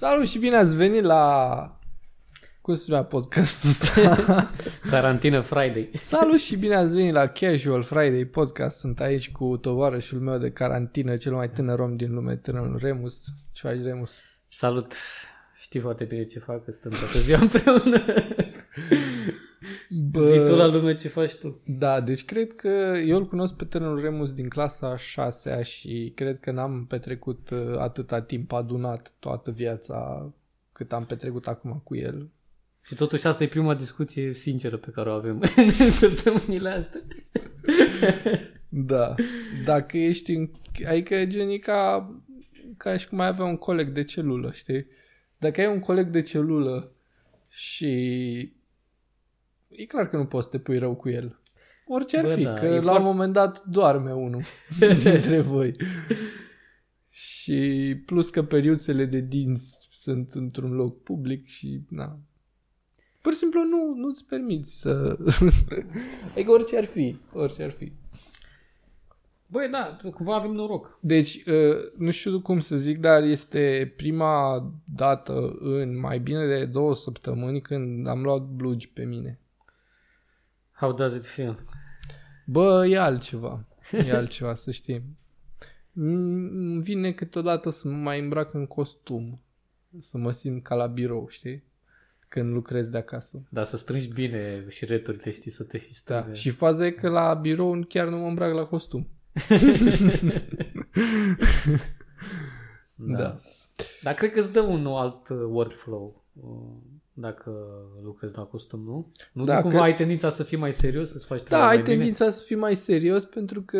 Salut și bine ați venit la... Cum se numea podcastul ăsta? Carantină Friday. Salut și bine ați venit la Casual Friday Podcast. Sunt aici cu tovarășul meu de carantină, cel mai tânăr om din lume, tânărul Remus. Ce faci, Remus? Salut! Știi foarte bine ce fac, că stăm toată ziua împreună. Bă, Zi tu la lume ce faci tu. Da, deci cred că eu îl cunosc pe tânărul Remus din clasa 6 și cred că n-am petrecut uh, atâta timp adunat toată viața cât am petrecut acum cu el. Și totuși asta e prima discuție sinceră pe care o avem în săptămânile astea. Da. Dacă ești în... Adică gen e ca, ca și cum ai avea un coleg de celulă, știi? Dacă ai un coleg de celulă și e clar că nu poți să te pui rău cu el. Orice ar Bă, fi, da, că e la foarte- un moment dat doarme unul dintre voi. Și plus că periuțele de dinți sunt într-un loc public și na. Pur și simplu nu, nu-ți permiți să... adică orice ar fi, orice ar fi. Băi, da, cumva avem noroc. Deci, uh, nu știu cum să zic, dar este prima dată în mai bine de două săptămâni când am luat blugi pe mine. How does it feel? Bă, e altceva. E altceva, să știi. Îmi vine câteodată să mă mai îmbrac în costum. Să mă simt ca la birou, știi? Când lucrez de acasă. Da, să strângi bine și returile, știi, să te și Da. strângă. Și faza e că la birou chiar nu mă îmbrac la costum. Da. Dar cred că îți dă un alt uh, workflow uh, dacă lucrezi la costum, nu? Nu Da, da, cumva că- ai tendința să fii mai serios, să-ți faci treaba Da, ai mai bine? tendința să fii mai serios pentru că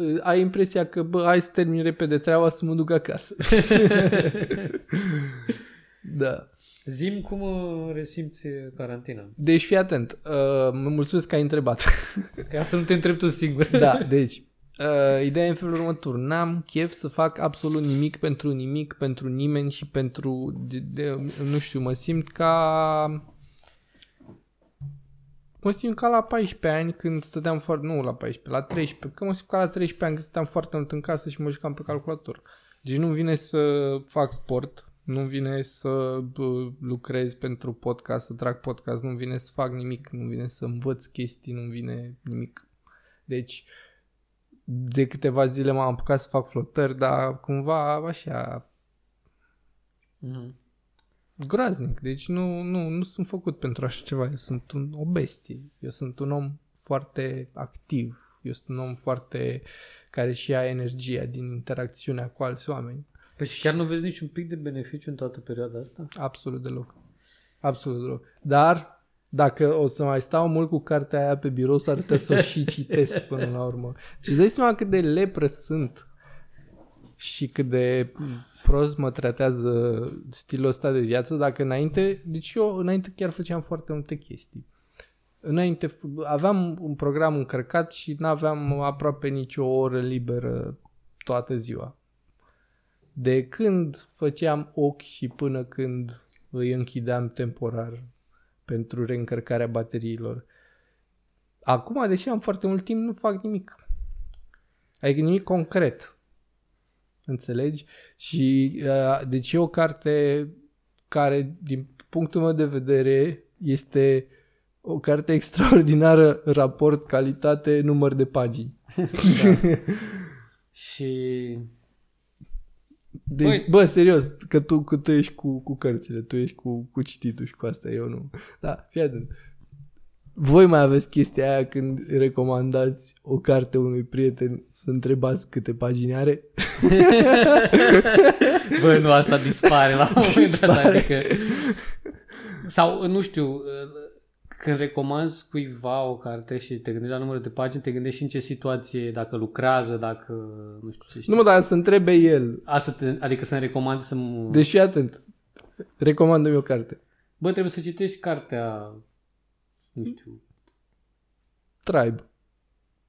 uh, ai impresia că, bă, hai să termin repede treaba să mă duc acasă. da. Zim cum uh, resimți carantina. Deci fii atent. Uh, mă mulțumesc că ai întrebat. Ca să nu te întrebi tu singur. da, deci uh, ideea e în felul următor. N-am chef să fac absolut nimic pentru nimic, pentru nimeni și pentru... De, de, nu știu, mă simt ca... Mă simt ca la 14 ani când stăteam foarte... Nu la 14, la 13. Că mă simt ca la 13 ani când stăteam foarte mult în casă și mă jucam pe calculator. Deci nu vine să fac sport, nu vine să bă, lucrez pentru podcast, să trag podcast, nu vine să fac nimic, nu vine să învăț chestii, nu vine nimic. Deci, de câteva zile m-am apucat să fac flotări, dar cumva așa Mhm. groaznic. Deci nu, nu, nu sunt făcut pentru așa ceva. Eu sunt un, o bestie. Eu sunt un om foarte activ. Eu sunt un om foarte care și ia energia din interacțiunea cu alți oameni. Păi și chiar nu vezi niciun pic de beneficiu în toată perioada asta? Absolut deloc. Absolut deloc. Dar dacă o să mai stau mult cu cartea aia pe birou, s-ar putea să o și citesc până la urmă. Și îți dai seama cât de lepră sunt și cât de prost mă tratează stilul ăsta de viață, dacă înainte, deci eu înainte chiar făceam foarte multe chestii. Înainte f- aveam un program încărcat și n-aveam aproape nicio oră liberă toată ziua. De când făceam ochi și până când îi închideam temporar pentru reîncărcarea bateriilor. Acum, deși am foarte mult timp, nu fac nimic. Adică nimic concret. Înțelegi? Și uh, deci e o carte care, din punctul meu de vedere, este o carte extraordinară raport calitate număr de pagini. Și Deci, Băi- bă, serios, că tu, că tu ești cu, cu cărțile, tu ești cu, cu cititul și cu asta, eu nu. Da, fii atent. Voi mai aveți chestia aia când recomandați o carte unui prieten să întrebați câte pagini are? Bă, nu, asta dispare la un moment dat, Dispare. adică... Sau, nu știu, când recomanzi cuiva o carte și te gândești la numărul de pagini, te gândești și în ce situație, dacă lucrează, dacă, nu știu ce știi. Nu mă, dar să întrebe el. Asta te, adică să-mi recomand să mă... Deci fii atent. Recomandă-mi o carte. Bă, trebuie să citești cartea, nu știu, Tribe.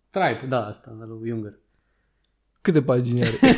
Tribe, da, asta, al lui Junger. Câte pagini are?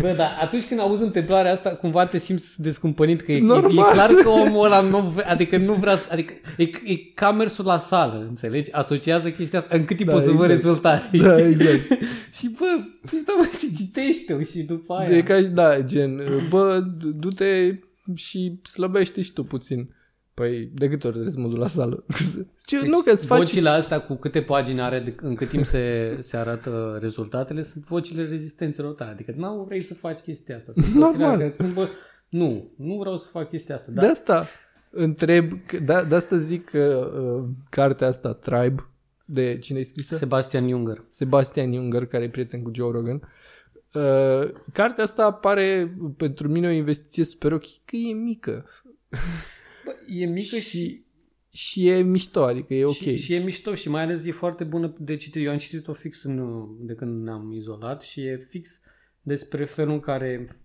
Bă, dar atunci când auzi întâmplarea asta, cumva te simți descumpănit că e, e, e Normal. clar că omul ăla nu vre, adică nu vrea, să- adică e, e ca mersul la sală, înțelegi? Asociază chestia asta, în cât timp Da, o să văd exact. rezultate. da, știi? exact. Și bă, păi stai mai să citește și după aia. E ca, da, gen, bă, du-te și slăbește și tu puțin. Păi, de câte ori trebuie să mă duc la sală? Ce, nu, că îți faci... Vocile astea cu câte pagini are, de, în cât timp se, se arată rezultatele, sunt vocile rezistențelor tale. Adică nu vrei să faci chestia asta. Sunt Normal. vocile care îți spun, bă, nu, nu vreau să fac chestia asta. De Dar asta întreb, că- de, de asta zic că uh, cartea asta, Tribe, de cine ai scrisă? Sebastian Junger. Sebastian Junger, care e prieten cu Joe Rogan. Uh, cartea asta pare pentru mine o investiție super ok, că e mică Bă, e mică și, și, și e mișto, adică e ok. și, și e mișto și mai ales e foarte bună de citit. Eu am citit-o fix în, de când ne-am izolat și e fix despre felul în care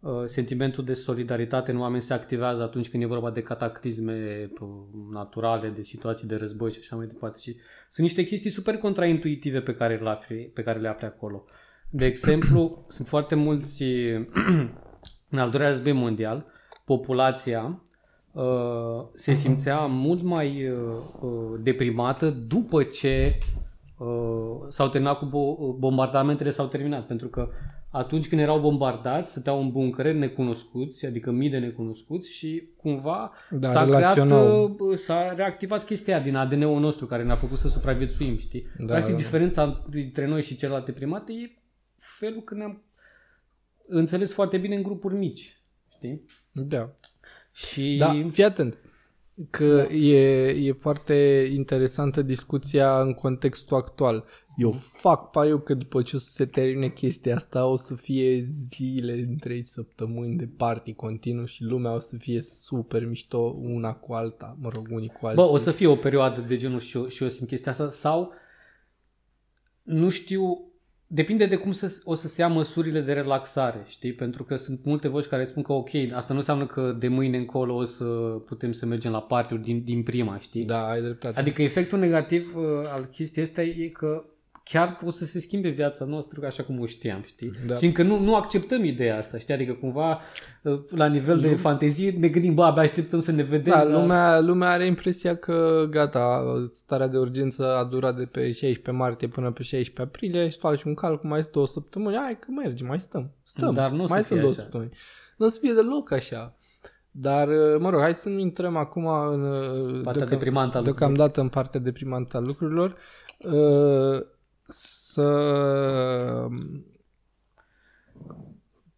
uh, sentimentul de solidaritate în oameni se activează atunci când e vorba de cataclisme uh, naturale, de situații de război și așa mai departe. Și sunt niște chestii super contraintuitive pe care le afli, pe care le afli acolo. De exemplu, sunt foarte mulți în al doilea război mondial, populația uh, se simțea mult mai uh, uh, deprimată după ce uh, s-au terminat cu bo- bombardamentele s-au terminat, pentru că atunci când erau bombardați, stăteau în buncăre necunoscuți, adică mii de necunoscuți și cumva Da, s-a, creat, relaționau. uh, s-a reactivat chestia aia din ADN-ul nostru care ne-a făcut să supraviețuim, știi? Da, Practic da. diferența dintre noi și celelalte primate e felul că ne-am înțeles foarte bine în grupuri mici, știi? Da. Și Da, fii atent. Că da. e, e foarte interesantă discuția în contextul actual. Eu fac pariu că după ce o să se termine chestia asta o să fie zile între săptămâni de party continuu și lumea o să fie super mișto una cu alta, mă rog, unii cu alții. Bă, o să fie o perioadă de genul și eu, și eu simt chestia asta sau nu știu, depinde de cum să, o să se ia măsurile de relaxare, știi? Pentru că sunt multe voci care spun că ok, asta nu înseamnă că de mâine încolo o să putem să mergem la party din, din prima, știi? Da, ai dreptate. Adică efectul negativ uh, al chestiei astea e că chiar o să se schimbe viața noastră așa cum o știam, știi? Da. Și încă nu, nu acceptăm ideea asta, știi? Adică cumva uh, la nivel de fantezie ne gândim, bă, abia așteptăm să ne vedem. Da, la- lumea, lumea are impresia că gata, starea de urgență a durat de pe 16 martie până pe 16 aprilie și faci un calcul, mai sunt două săptămâni, hai că merge, mai stăm, stăm, Dar nu o să mai fie sunt două așa. săptămâni. Nu o să fie deloc așa. Dar, mă rog, hai să nu intrăm acum în... Partea deocam- deprimantă a Deocamdată în partea deprimantă a lucrurilor. Uh, Să...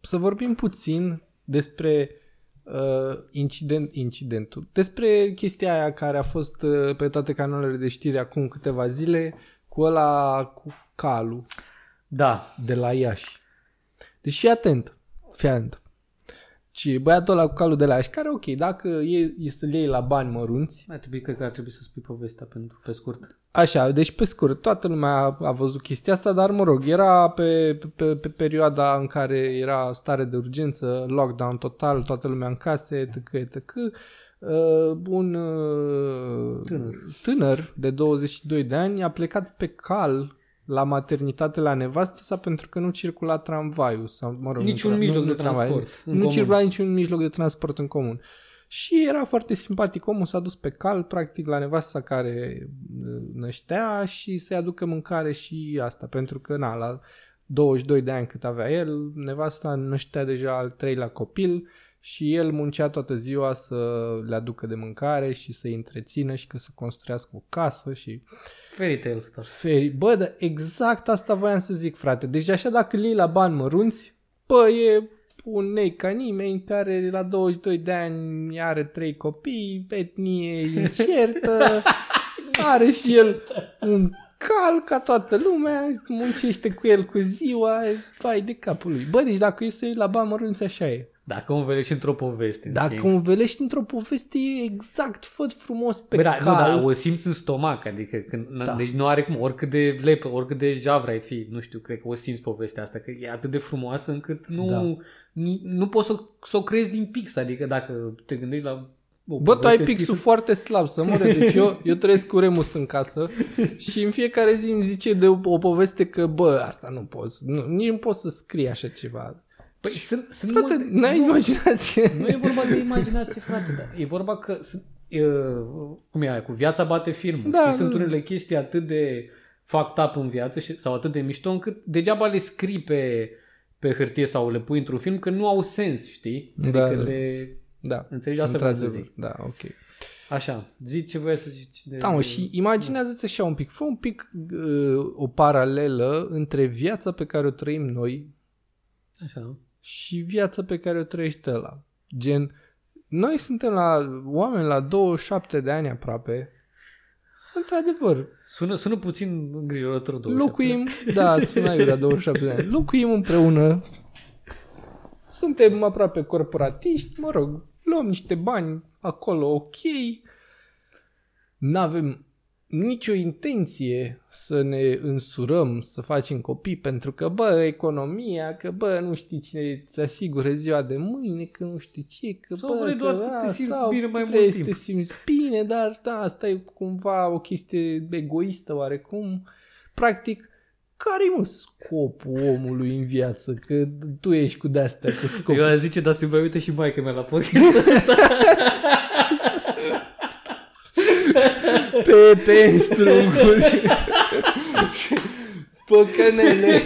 Să vorbim puțin despre uh, incident, incidentul. Despre chestia aia care a fost uh, pe toate canalele de știri acum câteva zile cu ăla cu calul Da, de la Iași. Deci fii atent, fii atent. Și băiatul ăla cu calul de la Iași, care ok, dacă e, e să-l iei la bani mărunți, ar trebui, cred că ar trebui să spui povestea pentru, pe scurt. Așa, deci pe scurt, toată lumea a, a văzut chestia asta, dar mă rog, era pe, pe, pe perioada în care era stare de urgență, lockdown total, toată lumea în case, etc., etc. Uh, un uh, Tânăr. tânăr de 22 de ani a plecat pe cal la maternitate la nevastă sa pentru că nu circula tramvaiul sau, mă rog, Niciun nu- mijloc nu, de nu tramvai, transport în Nu comun. circula niciun mijloc de transport în comun. Și era foarte simpatic omul, s-a dus pe cal, practic, la nevasta care uh, năștea și să-i aducă mâncare și asta, pentru că, na, la 22 de ani cât avea el, nevasta năștea deja al treilea copil și el muncea toată ziua să le aducă de mâncare și să-i întrețină și că să construiască o casă și Fairy tale stuff. feri. Bă, dar exact asta voiam să zic, frate. Deci așa dacă îl iei la bani mărunți, bă, e un nei ca nimeni care la 22 de ani are trei copii, etnie incertă, are și el un cal ca toată lumea, muncește cu el cu ziua, vai de capul lui. Bă, deci dacă e să iei la bani mărunți, așa e. Dacă o velești într-o poveste. în Dacă schimb. învelești într-o poveste, e exact, fă frumos pe Bă, da, cal. nu, da, o simți în stomac, adică când, da. deci nu are cum, oricât de lepă, oricât de javra ai fi, nu știu, cred că o simți povestea asta, că e atât de frumoasă încât nu, Da. nu, nu poți să, să o crezi din pix, adică dacă te gândești la o Bă, tu ai poveste pixul scrisă- foarte slab să mure, deci eu, eu trăiesc cu Remus în casă și în fiecare zi îmi zice de o, o poveste că, bă, asta nu poți, nu, nici nu poți să scrii așa ceva. Păi sunt, sunt Frate, multe... n-ai nu, imaginație. nu e vorba de imaginație, frate, dar e vorba că sunt, uh, cum e aia, cu viața bate filmul. Da, Da, da, știi? Sunt da. unele chestii atât de fucked up în viață și, sau atât de mișto încât degeaba le scrii pe, pe hârtie sau le pui într-un film că nu au sens, știi? Adică Da, da. le... Da, Înțelegi? Asta vreau să într-adevăr. zic. Da, ok. Așa, zi ce voiai să zici. De, Da, mă, și imaginează-ți așa un pic, fă un pic uh, o paralelă între viața pe care o trăim noi Așa. Și viața pe care o trăiește ăla. Gen, noi suntem la oameni la 27 de ani aproape. Într-adevăr, Sună, sună puțin îngrijorător. 27. locuim, da, sună eu la 27 de ani, locuim împreună, suntem aproape corporatiști, mă rog, luăm niște bani acolo, ok, n-avem nicio intenție să ne însurăm, să facem copii, pentru că, bă, economia, că, bă, nu știi cine îți asigură ziua de mâine, că nu știu ce, că, Sau bă, vrei doar că, să te a, simți sau bine mai vrei mult să te timp. simți bine, dar, da, asta e cumva o chestie egoistă, oarecum. Practic, care e, mă, scopul omului în viață? Că tu ești cu de-astea, cu scopul. Eu aș zice, dar să-mi mai uite și maică mea la podcast. pe, pe strunguri. Păcănele.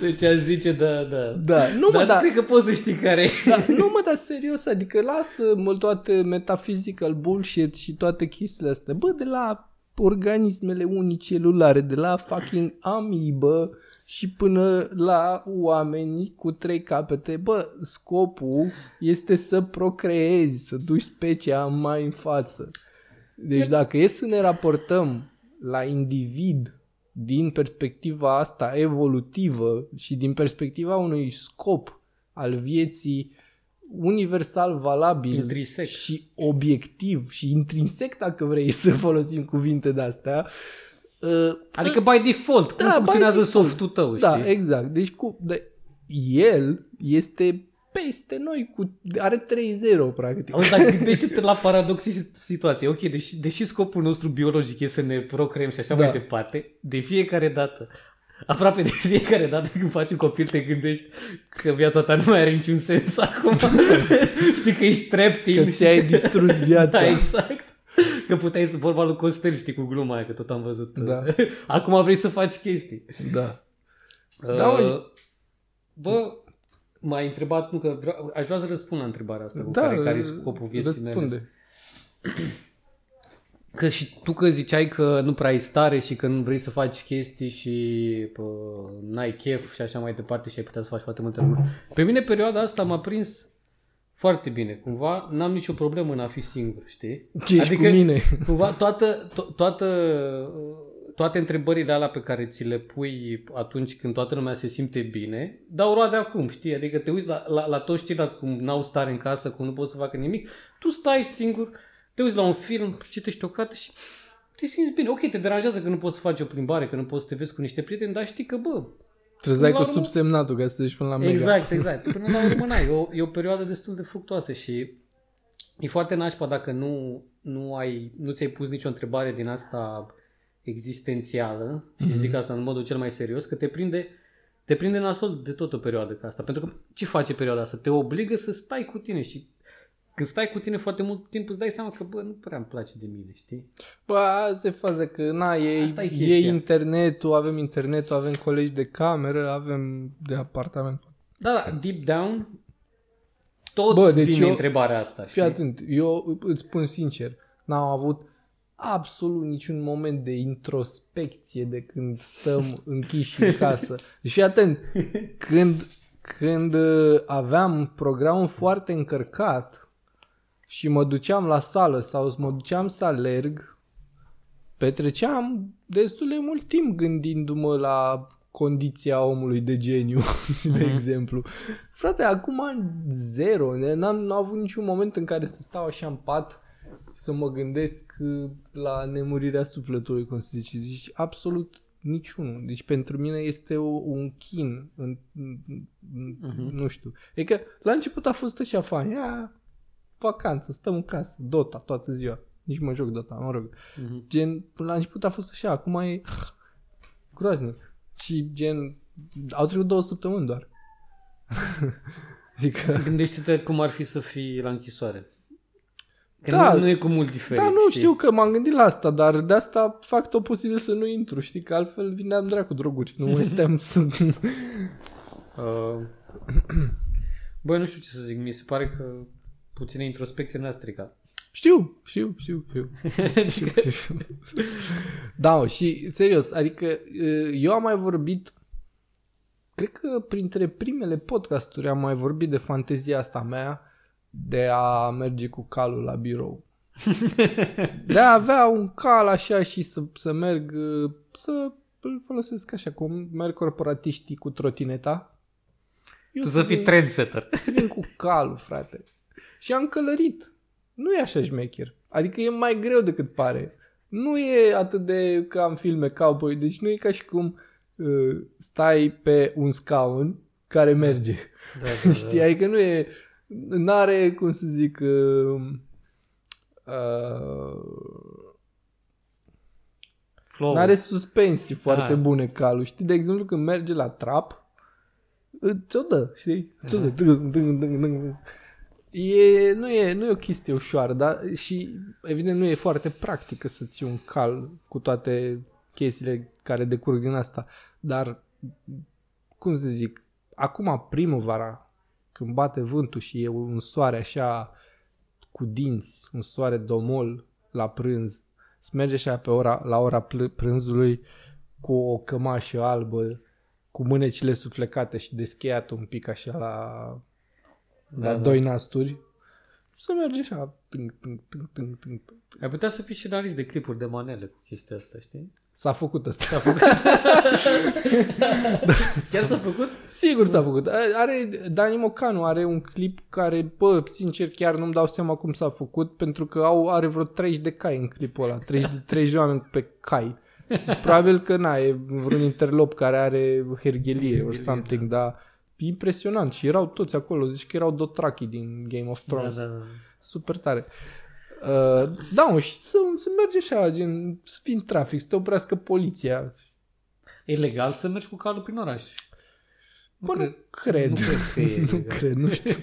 Deci aș zice, da, da. Da, nu mă, Dar da, cred că poți să știi care e. da, nu mă, da, serios, adică lasă mă toate metaphysical bullshit și toate chestiile astea. Bă, de la organismele unicelulare, de la fucking amibă și până la oameni cu trei capete, bă, scopul este să procreezi, să duci specia mai în față. Deci dacă e să ne raportăm la individ din perspectiva asta evolutivă și din perspectiva unui scop al vieții universal valabil Intrinsec. și obiectiv și intrinsec, dacă vrei să folosim cuvinte de-astea, uh, Adică by default, cum Da, by funcționează default. softul tău, știi? da, exact. Deci cu, de, el este peste noi, cu, are 3-0 practic. Auzi, dar gândește-te la paradoxii situației. Ok, deși, deși scopul nostru biologic e să ne procreăm și așa Da. mai departe, de fiecare dată, aproape de fiecare dată când faci un copil te gândești că viața ta nu mai are niciun sens acum. știi că ești trapped in. Că și ți-ai distrus viața. Da, exact. Că puteai să vorba lui Costel, știi, cu gluma aia, că tot am văzut. Da. Acum vrei să faci chestii. Da. Da, Da, mă. uh, bă, m-ai întrebat, nu că vreau, aș vrea să răspund la întrebarea asta, cu Da, care, care e scopul vieții mele. răspunde. Că și tu că ziceai că nu prea ai stare și că nu vrei să faci chestii și pă, n-ai chef și așa mai departe și ai putea să faci foarte multe lucruri. Pe mine perioada asta m-a prins foarte bine. Cumva n-am nicio problemă în a fi singur, știi? Ce ești cu mine. Cumva toată, to- toată, toate întrebările alea pe care ți le pui atunci când toată lumea se simte bine, dau roade acum, știi? Adică te uiți la, la, la toți ceilalți cum n-au stare în casă, cum nu pot să facă nimic, tu stai singur, te uiți la un film, citești o carte și te simți bine. Ok, te deranjează că nu poți să faci o plimbare, că nu poți să te vezi cu niște prieteni, dar știi că, bă, Trezeai la cu urmă- subsemnatul ca să te duci până la mega. Exact, exact. Până la urmă, n-ai. E o, e o perioadă destul de fructoasă și e foarte nașpa dacă nu, nu, ai, nu ți-ai pus nicio întrebare din asta existențială și zic asta în modul cel mai serios, că te prinde, te prinde nasol de tot o perioadă ca asta. Pentru că ce face perioada asta? Te obligă să stai cu tine și când stai cu tine foarte mult timp îți dai seama că, bă, nu prea îmi place de mine, știi? Bă, azi e faza că, na, e, Asta e e, chestia. internetul, avem internetul, avem colegi de cameră, avem de apartament. Da, da, deep down tot Bă, Bă, deci vine eu- întrebarea asta, știi? Fii atent, eu îți spun sincer, n-am avut absolut niciun moment de introspecție de când stăm închiși în casă. Deci fii atent, când, când uh, aveam programul foarte încărcat și mă duceam la sală sau mă duceam să alerg, petreceam destul de mult timp gândindu-mă la condiția omului de geniu, de Mhm. exemplu. Frate, acum zero. N-am, n-am avut niciun moment în care să stau așa în pat și să mă gândesc uh, la nemurirea sufletului, cum se zice. Deci absolut niciunul. Deci pentru mine este o, un chin. În, în, în, Mhm. Nu știu. E că la început a fost așa fain. Ia, vacanță, stăm în casă, Dota toată ziua. Nici mă joc Dota, mă rog. Mhm. Gen, până la început a fost așa, acum e groaznic. Și gen, au trecut două săptămâni doar. Zic că... Gândește-te cum ar fi să fii la închisoare. Că Da. nu, nu e cu mult diferit. Da, nu știi? știu că m-am gândit la asta, dar de asta fac tot posibil să nu intru, știi, că altfel vindeam dracu droguri. Nu mai steam să... Uh, Băi, nu știu ce să zic. Mi se pare că puțină introspecție n-a stricat. Știu, știu, știu, știu. știu, știu, știu. Da, mă, și serios, adică eu am mai vorbit, cred că printre primele podcasturi am mai vorbit de fantezia asta mea de a merge cu calul la birou. De a avea un cal așa și să, să merg, să îl folosesc așa, cum merg corporatiștii cu trotineta. Eu Tu să fii vin- trendsetter. să vin cu calul, frate. Și am călărit. Nu e așa șmecher. Adică e mai greu decât pare. Nu e atât de ca în filme cowboy, deci nu e ca și cum uh, stai pe un scaun care merge. Da, da, Știi? Adică nu e... N-are, cum să zic... Uh, uh, Flow. N-are suspensii foarte Ah. bune calul. Știi, de exemplu, când merge la trap, ți-o dă, știi? Ți-o dă. Dâng, dâng, dâng, dâng. E, nu, e, nu e o chestie ușoară, dar și evident nu e foarte practică să ții un cal cu toate chestiile care decurg din asta. Dar, cum să zic, acum primăvara, când bate vântul și e un soare așa cu dinți, un soare domol la prânz, să merge așa pe ora, la ora pl- prânzului cu o cămașă albă, cu mânecile suflecate și descheiat un pic așa la, la Da, da. doi nasturi, să merge așa, tâng, tâng, tâng, tâng, tâng, tâng. Ai putea să fii scenarist de clipuri de manele cu chestia asta, știi? S-a făcut asta. S-a făcut? Chiar s-a făcut? Sigur s-a făcut. Are, Dani Mocanu are un clip care, bă, sincer, chiar nu-mi dau seama cum s-a făcut, pentru că au, are vreo 30 de cai în clipul ăla, 30 de, 30 de oameni pe cai. Și probabil că, na, e vreun interlop care are herghelie or Herghelie, something, dar e impresionant. Și erau toți acolo, zici că erau Dothraki din Game of Thrones. Da, da, da. Super tare. Uh, da, mă, și să, să mergi așa, gen, să fii în trafic, să te oprească poliția. E legal să mergi cu calul prin oraș. Bă, nu cred. Nu cred că e nu legal. cred, nu știu.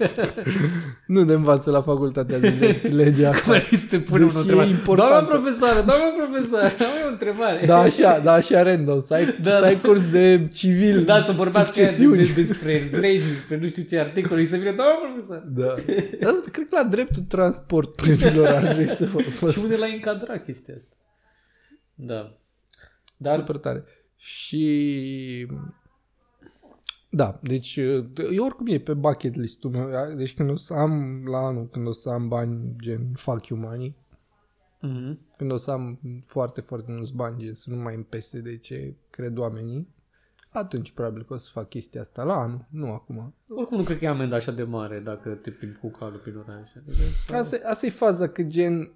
nu de învață la facultatea de drept legea asta. Care te pune Deși o e întrebare. importantă. Doamna profesoară, doamna profesoară, am o întrebare. Da, așa, da, așa random, să ai, Da, să ai da. curs de civil, Da, să vorbească ea de, succesiuni. de, despre legi, despre nu știu ce articole și să vină, doamna profesoară. Da. da. Cred că la dreptul transporturilor ar trebui să fă- Și unde l-ai încadrat chestia asta? Da. Dar... Dar Super tare. Și... Da, deci eu oricum e pe bucket list-ul meu. Deci când o să am la anul, când o să am bani gen fuck you money, Mhm. când o să am foarte, foarte mulți bani, gen să nu mai îmi pese de ce cred oamenii, atunci probabil că o să fac chestia asta la anul, nu acum. Oricum nu cred că e amenda așa de mare dacă te plimbi cu calul prin oraș. Adică, Asta, asta e faza, că gen,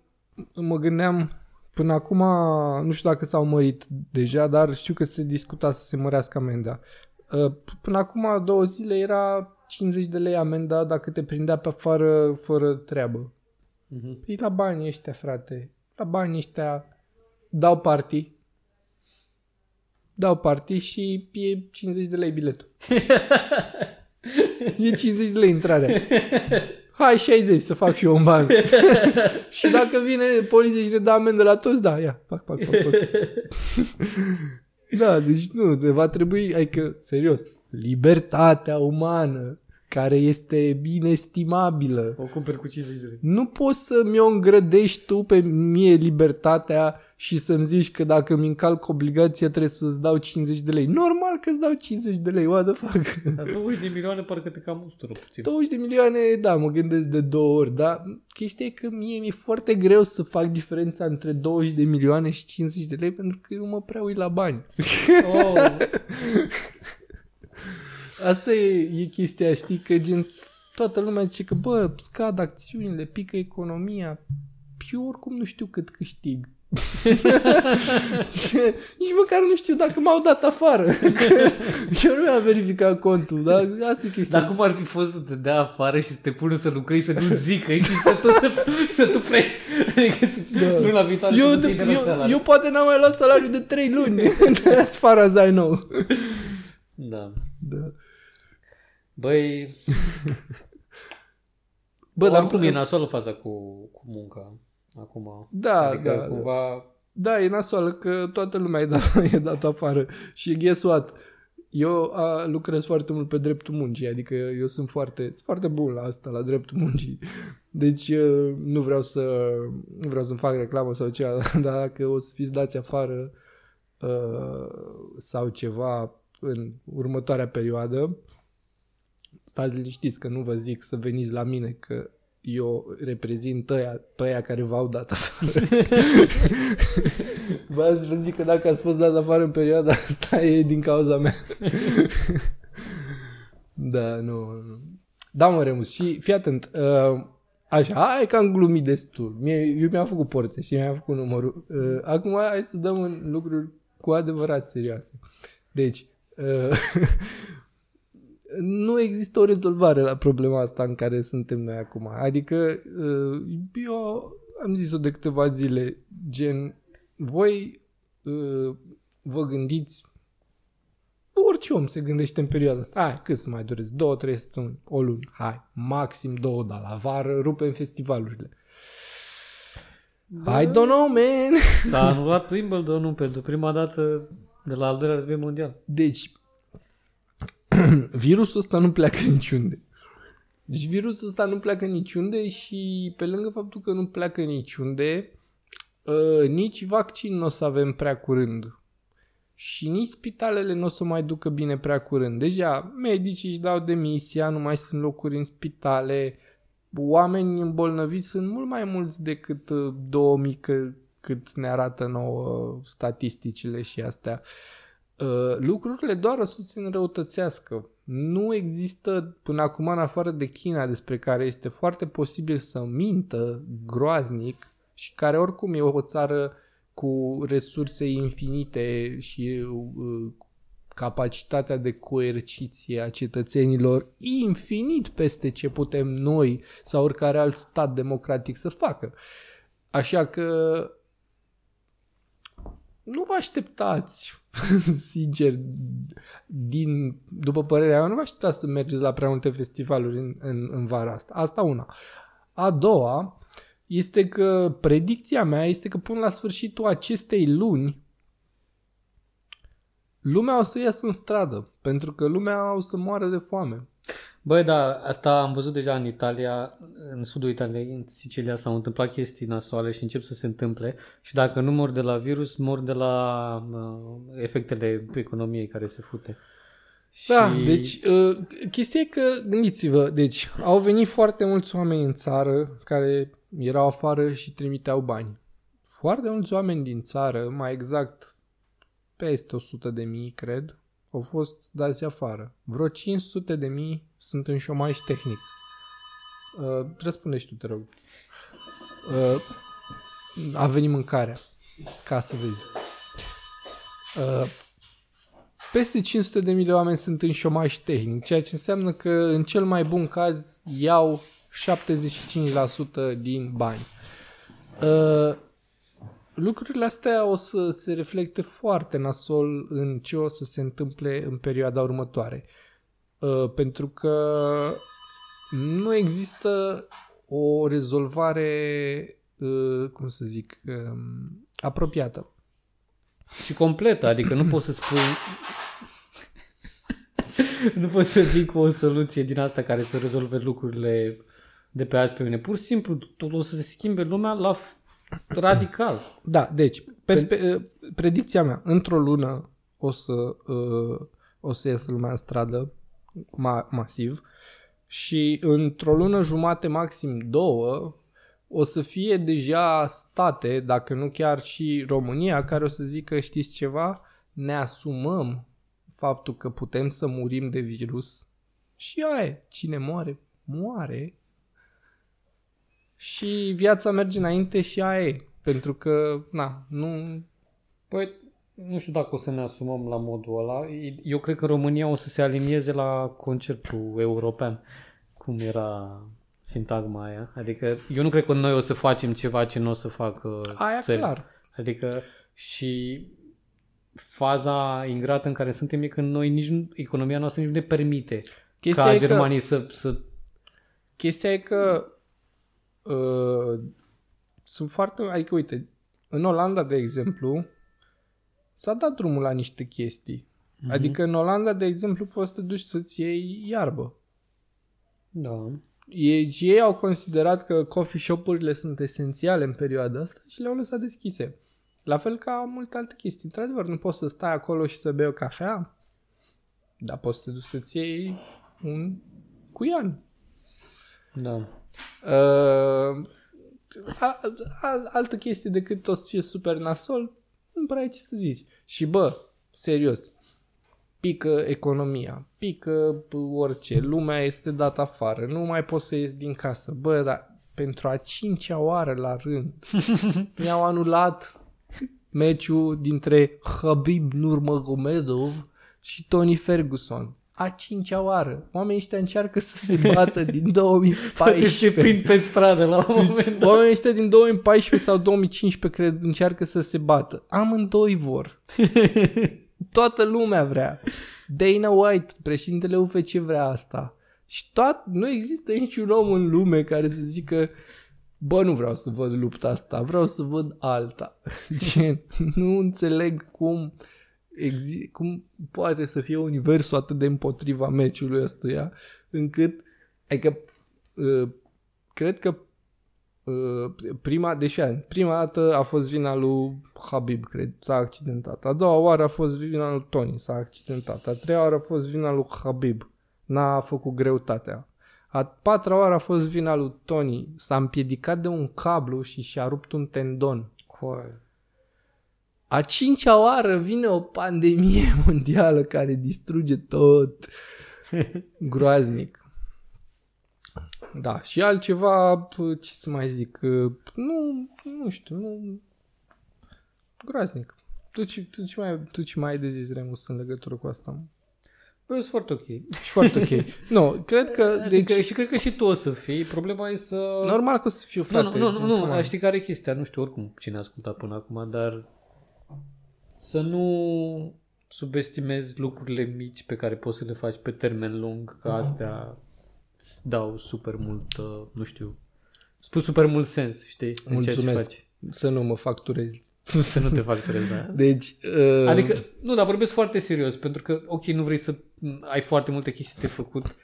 mă gândeam, până acum, nu știu dacă s-au mărit deja, dar știu că se discuta să se mărească amenda. Uh, Până acum două zile era 50 de lei amenda dacă te prindea pe afară fără treabă. Mhm. Păi la banii ăștia, frate, la banii ăștia dau party, dau party și e 50 de lei biletul. e 50 de lei intrarea. Hai 60 să fac și eu un ban. și dacă vine poliția și ne dă amendă la toți, da, ia, pac, pac, pac, pac. da, deci nu, de va trebui, adică, serios, libertatea umană, care este inestimabilă, O cumperi cu 50 de lei. nu poți să mi-o îngrădești tu pe mie libertatea și să-mi zici că dacă mi încalc obligația trebuie să-ți dau 50 de lei. Normal că îți dau 50 de lei, what the fuck? Dar 20 de milioane parcă te cam ustură puțin. 20 de milioane, da, mă gândesc de două ori, dar chestia e că mie mi-e foarte greu să fac diferența între 20 de milioane și 50 de lei pentru că eu mă prea uit la bani. Oh, Asta e, e chestia, știi, că gen toată lumea zice că, bă, scad acțiunile, pică economia. Eu oricum nu știu cât câștig. Nici măcar nu știu dacă m-au dat afară. Că eu nu mi-am verificat contul, dar asta e chestia. Dar cum ar fi fost să te dea afară și să te pună să lucrezi, să nu zică și să tot să, să tu pleci? Adică să, Da. luna viitoare eu, să nu ții de la eu, salariu. eu poate n-am mai luat salariu de 3 luni. As far as I know. Da. Da. Băi, Bă, dar oricum e nasoală faza cu, cu munca acum. Da, adică da, cumva... Da, e nasoală că toată lumea e dat, e dat afară. Și guess what? Eu a, lucrez foarte mult pe dreptul muncii, adică eu sunt foarte, sunt foarte bun la asta, la dreptul muncii. Deci uh, nu vreau să nu vreau să-mi fac reclamă sau ceva, dar dacă o să fiți dați afară uh, sau ceva în următoarea perioadă, stați liniștiți că nu vă zic să veniți la mine că eu reprezint ăia, pe aia care v-au dat afară. Vă vă zic că dacă ați fost dat afară în perioada asta e din cauza mea. da, nu, nu. Da, mă, Remus, și fii atent, uh, așa, hai că am glumit destul. Mie, eu mi-am făcut porțe și mi-am făcut numărul. Uh, acum hai să dăm în lucruri cu adevărat serioase. Deci, uh, nu există o rezolvare la problema asta în care suntem noi acum. Adică, uh, eu am zis-o de câteva zile, gen, voi uh, vă gândiți, orice om se gândește în perioada asta, hai, cât să mai durezi, două, trei săptămâni, o lună, hai, maxim două, dar la vară rupem festivalurile. I don't know, man! S-a anulat Wimbledon pentru prima dată de la al doilea război mondial. Deci, virusul ăsta nu pleacă niciunde. Deci virusul ăsta nu pleacă niciunde și pe lângă faptul că nu pleacă niciunde, uh, nici vaccin nu o să avem prea curând. Și nici spitalele nu o să mai ducă bine prea curând. Deja medicii își dau demisia, nu mai sunt locuri în spitale, oameni îmbolnăviți sunt mult mai mulți decât uh, 2000 că, cât ne arată nouă statisticile și astea. Uh, lucrurile doar o să se înrăutățească. Nu există până acum în afară de China despre care este foarte posibil să mintă groaznic și care oricum e o țară cu resurse infinite și uh, capacitatea de coerciție a cetățenilor infinit peste ce putem noi sau oricare alt stat democratic să facă. Așa că nu vă așteptați, sincer, din, după părerea mea, nu vă așteptați să mergeți la prea multe festivaluri în, în, în vara asta. Asta una. A doua este că predicția mea este că până la sfârșitul acestei luni lumea o să iasă în stradă, pentru că lumea o să moară de foame. Băi, da, asta am văzut deja în Italia, în sudul Italiei, în Sicilia s-au întâmplat chestii nasoale și încep să se întâmple și dacă nu mor de la virus, mor de la uh, efectele economiei care se fute. Da, și... deci uh, chestia e că, gândiți-vă, deci au venit foarte mulți oameni în țară care erau afară și trimiteau bani. Foarte mulți oameni din țară, mai exact peste 100 de mii, cred, au fost dați afară. Vreo 500 de mii sunt în șomaj tehnic. Uh, răspunde și tu, te rog. Uh, a venit mâncarea, ca să vezi. Uh, peste 500 de mii de oameni sunt în șomaj tehnic, ceea ce înseamnă că în cel mai bun caz iau 75% din bani. Uh, lucrurile astea o să se reflecte foarte nasol în ce o să se întâmple în perioada următoare. Uh, pentru că nu există o rezolvare, uh, cum să zic, um, apropiată. Și completă, adică nu poți să spui... nu poți să vii cu o soluție din asta care să rezolve lucrurile de pe azi pe mine. Pur și simplu, tot o să se schimbe lumea la f- radical. Da, deci, perspe- uh, predicția mea, într-o lună o să, uh, o să iasă lumea în stradă ma- masiv și într-o lună jumate, maxim două, o să fie deja state, dacă nu chiar și România, care o să zică, știți ceva, ne asumăm faptul că putem să murim de virus și aia e. Cine moare, moare. Și viața merge înainte și aia e. Pentru că, na, nu... Păi, nu știu dacă o să ne asumăm la modul ăla. Eu cred că România o să se alinieze la concertul european, cum era sintagma aia. Adică eu nu cred că noi o să facem ceva ce nu o să facă Aia țări. clar. Adică și faza ingrată în care suntem e că noi nici nu, economia noastră nici nu ne permite Chestia ca e că- germanii să, să Chestia e că uh, sunt foarte... Adică, uite, în Olanda, de exemplu, s-a dat drumul la niște chestii. Mm-hmm. Adică în Olanda, de exemplu, poți să te duci să-ți iei iarbă. da. Ei, și ei au considerat că coffee shop-urile sunt esențiale în perioada asta și le-au lăsat deschise. La fel ca multe alte chestii. Într-adevăr, nu poți să stai acolo și să bei o cafea, dar poți să te duci să-ți iei un cuian. Da. Uh, a, a, altă chestie decât o să fie super nasol, nu prea ai ce să zici. Și bă, serios, pică economia, pică orice, lumea este dată afară, nu mai poți să ies din casă. Bă, dar pentru a cincea oară la rând mi-au anulat meciul dintre Habib Nurmagomedov și Tony Ferguson. A cincea oară. Oamenii ăștia încearcă să se bată din Deci 2014. prind pe stradă la un moment dat. Oamenii ăștia din 2014 sau 2015 cred încearcă să se bată. Amândoi vor. Toată lumea vrea. Dana White, președintele UFC vrea asta. Și toat, nu există niciun om în lume care să zică bă, nu vreau să văd lupta asta, vreau să văd alta. Gen, nu înțeleg cum exi- cum poate să fie universul atât de împotriva meciului ăstuia, încât, adică, uh, cred că uh, prima, deși prima dată a fost vina lui Habib, cred, s-a accidentat. A doua oară a fost vina lui Tony, s-a accidentat. A treia oară a fost vina lui Habib, n-a făcut greutatea. A patra oară a fost vina lui Tony, s-a împiedicat de un cablu și și-a rupt un tendon. Coai. A cincea oară vine o pandemie mondială care distruge tot. Groaznic. Da, și altceva, p- ce să mai zic, uh, nu, nu știu, nu... Groaznic. Tu ce, tu ce, mai, tu ce mai ai de zis, Remus, în legătură cu asta? mă? Bă, sunt foarte ok. Și foarte ok. Nu, cred că, Adică, deci, și cred că și tu o să fii. Problema e să... normal că o să fiu Nu, frate. nu, nu, nu, come nu, on. știi care e chestia? Nu știu oricum cine a ascultat până acum, dar să nu subestimezi lucrurile mici pe care poți să le faci pe termen lung, că astea îți dau super mult, uh, nu știu, spus super mult sens, știi, în ceea ce Mulțumesc. faci. Să nu mă facturezi. Să nu te factorezi, da. Deci, uh, Adică, nu, dar vorbesc foarte serios, pentru că, ok, nu vrei să ai foarte multe chestii de făcut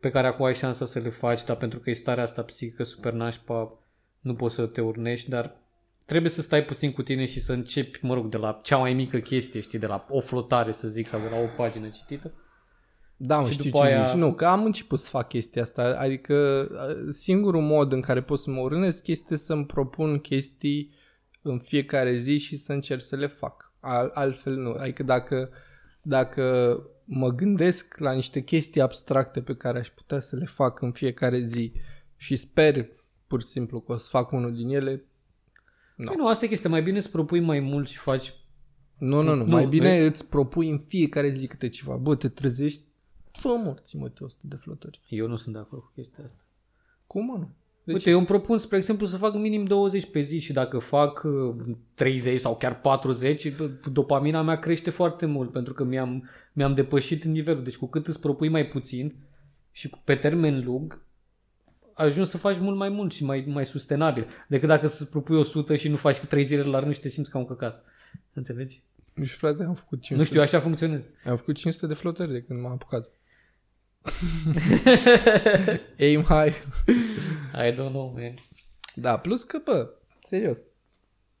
pe care acum ai șansa să le faci, dar pentru că e starea asta psihică super nașpa, nu poți să te urnești, dar trebuie să stai puțin cu tine și să începi, mă rog, de la cea mai mică chestie, știi, de la o flotare, să zic, sau de la o pagină citită. Da, mă, Și știu după ce aia- zici. Nu, că am început să fac chestia asta. Adică uh, singurul mod în care pot să mă urnesc este să-mi propun chestii în fiecare zi și să încerc să le fac. Al, altfel nu. Adică dacă, dacă mă gândesc la niște chestii abstracte pe care aș putea să le fac în fiecare zi și sper pur și simplu că o să fac unul din ele, No. Păi nu, asta e chestia, mai bine îți propui mai mult și faci nu, nu, nu. Nu, Mai bine noi- îți propui în fiecare zi câte ceva. Bă, te trezești, fă morți, mă, te 100 de flotări. Eu nu sunt de acord cu chestia asta. Cum, mă, nu? Deci... Uite, eu îmi propun, spre exemplu, să fac minim 20 pe zi și dacă fac uh, 30 sau chiar 40, bă, dopamina mea crește foarte mult pentru că mi-am, mi-am depășit nivelul. Deci cu cât îți propui mai puțin și cu- pe termen lung, ajungi să faci mult mai mult și mai, mai sustenabil decât dacă să-ți propui 100 și nu faci cu 3 zile la rând și te simți ca un căcat. Înțelegi? Nu știu, frate, am făcut 500. Nu știu, așa funcționează. Am făcut 500 de flotări de când m-am apucat. Aim high. I don't know, man. Da, plus că, bă, serios,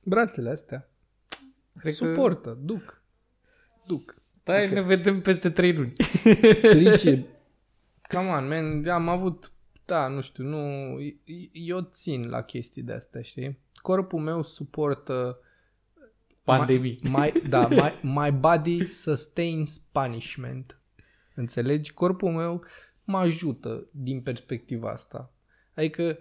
brațele astea Cred că- suportă, duc. Duc. Da, ne vedem peste 3 luni. Trice. Come on, man, am avut, da, nu știu, nu, eu țin la chestii de astea, știi? Corpul meu suportă Pandemii. My, da, my, my body sustains punishment. Înțelegi? Corpul meu mă ajută din perspectiva asta. Adică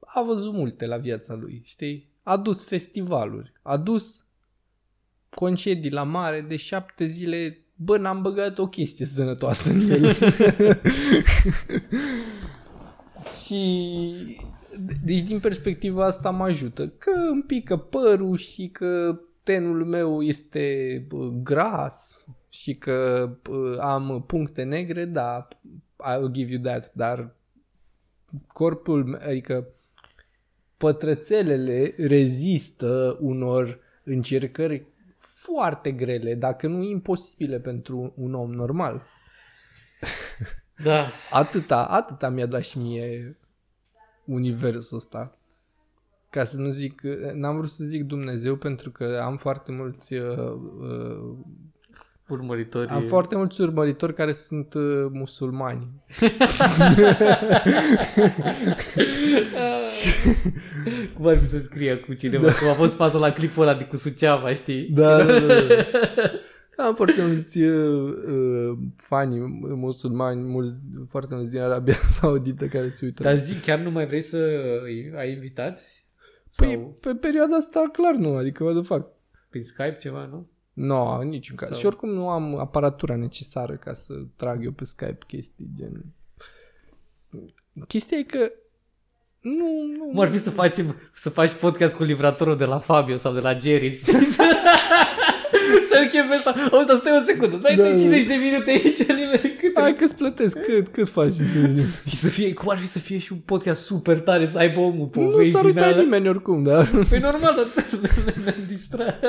a văzut multe la viața lui, știi? a dus festivaluri, a dus concedii la mare de șapte zile, bă, n-am băgat o chestie sănătoasă în el. și deci din perspectiva asta mă ajută că îmi pică părul și că tenul meu este bă, gras și că bă, am puncte negre, da, I'll give you that, dar corpul, adică pătrățelele rezistă unor încercări foarte grele, dacă nu imposibile pentru un om normal. Da. Atâta, atâta mi-a dat și mie universul ăsta. Ca să nu zic, n-am vrut să zic Dumnezeu pentru că am foarte mulți uh, uh, Urmăritorii. am foarte mulți urmăritori care sunt uh, musulmani. Cum ar fi să scrie cu cineva? Da. Cum a fost faza la clipul ăla de cu Suceava, știi? Da, da, da. da. Am foarte mulți uh, uh, fani musulmani, mulți, foarte mulți din Arabia Saudită care se uită. Dar zi, chiar nu mai vrei să îi ai invitați? Păi Sau pe perioada asta clar nu, adică what the fuck. prin Skype ceva, nu? Nu, no, în niciun caz. Sau- Și oricum nu am aparatura necesară ca să trag eu pe Skype chestii gen... Chestia e că nu, nu, Cum ar fi să, facem, să faci podcast cu livratorul de la Fabio sau de la Jerry? Să închem pe asta. O, dar stai o secundă. Dai Da, da, da. 50 de minute aici, nimeni cât. Hai că-ți plătesc, cât, cât faci? Și să fie, cum ar fi să fie și un podcast super tare, să aibă omul nu povești s-ar din uita alea. nimeni oricum, da? Păi normal, dar ne-am distrat.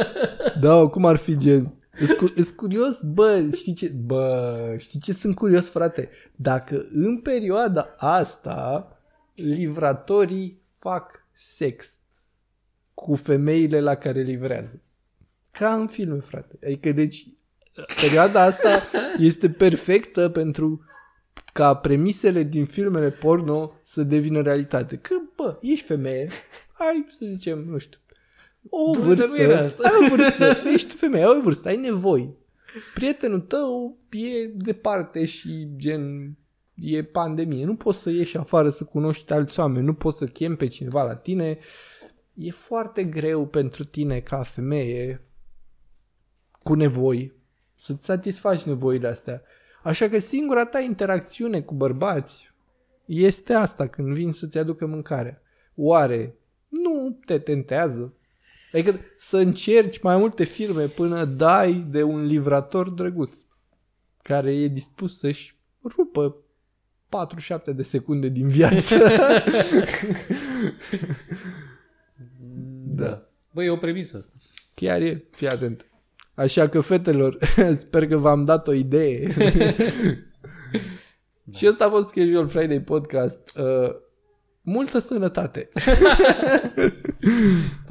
Da, cum ar fi gen? Îs cu- îs curios, bă, știi ce, bă, știi ce sunt curios, frate? Dacă în perioada asta livratorii fac sex cu femeile la care livrează. Ca în filme, frate. Adică, deci, perioada asta este perfectă pentru ca premisele din filmele porno să devină realitate. Că, bă, ești femeie, ai, să zicem, nu știu, o Bă, dar vârstă, nu era asta. ai o vârstă, ești femeie, ai o vârstă, ai nevoi. Prietenul tău e departe și gen e pandemie. Nu poți să ieși afară să cunoști alți oameni, nu poți să chem pe cineva la tine. E foarte greu pentru tine ca femeie cu nevoi să-ți satisfaci nevoile astea. Așa că singura ta interacțiune cu bărbați este asta când vin să-ți aducă mâncare. Oare nu te tentează? Adică să încerci mai multe firme până dai de un livrator drăguț care e dispus să-și rupă 47 de secunde din viață. da. Băi, e o premisă asta. Chiar e, fii atent. Așa că, fetelor, sper că v-am dat o idee. Și ăsta a fost Casual Friday Podcast. Uh, multă sănătate!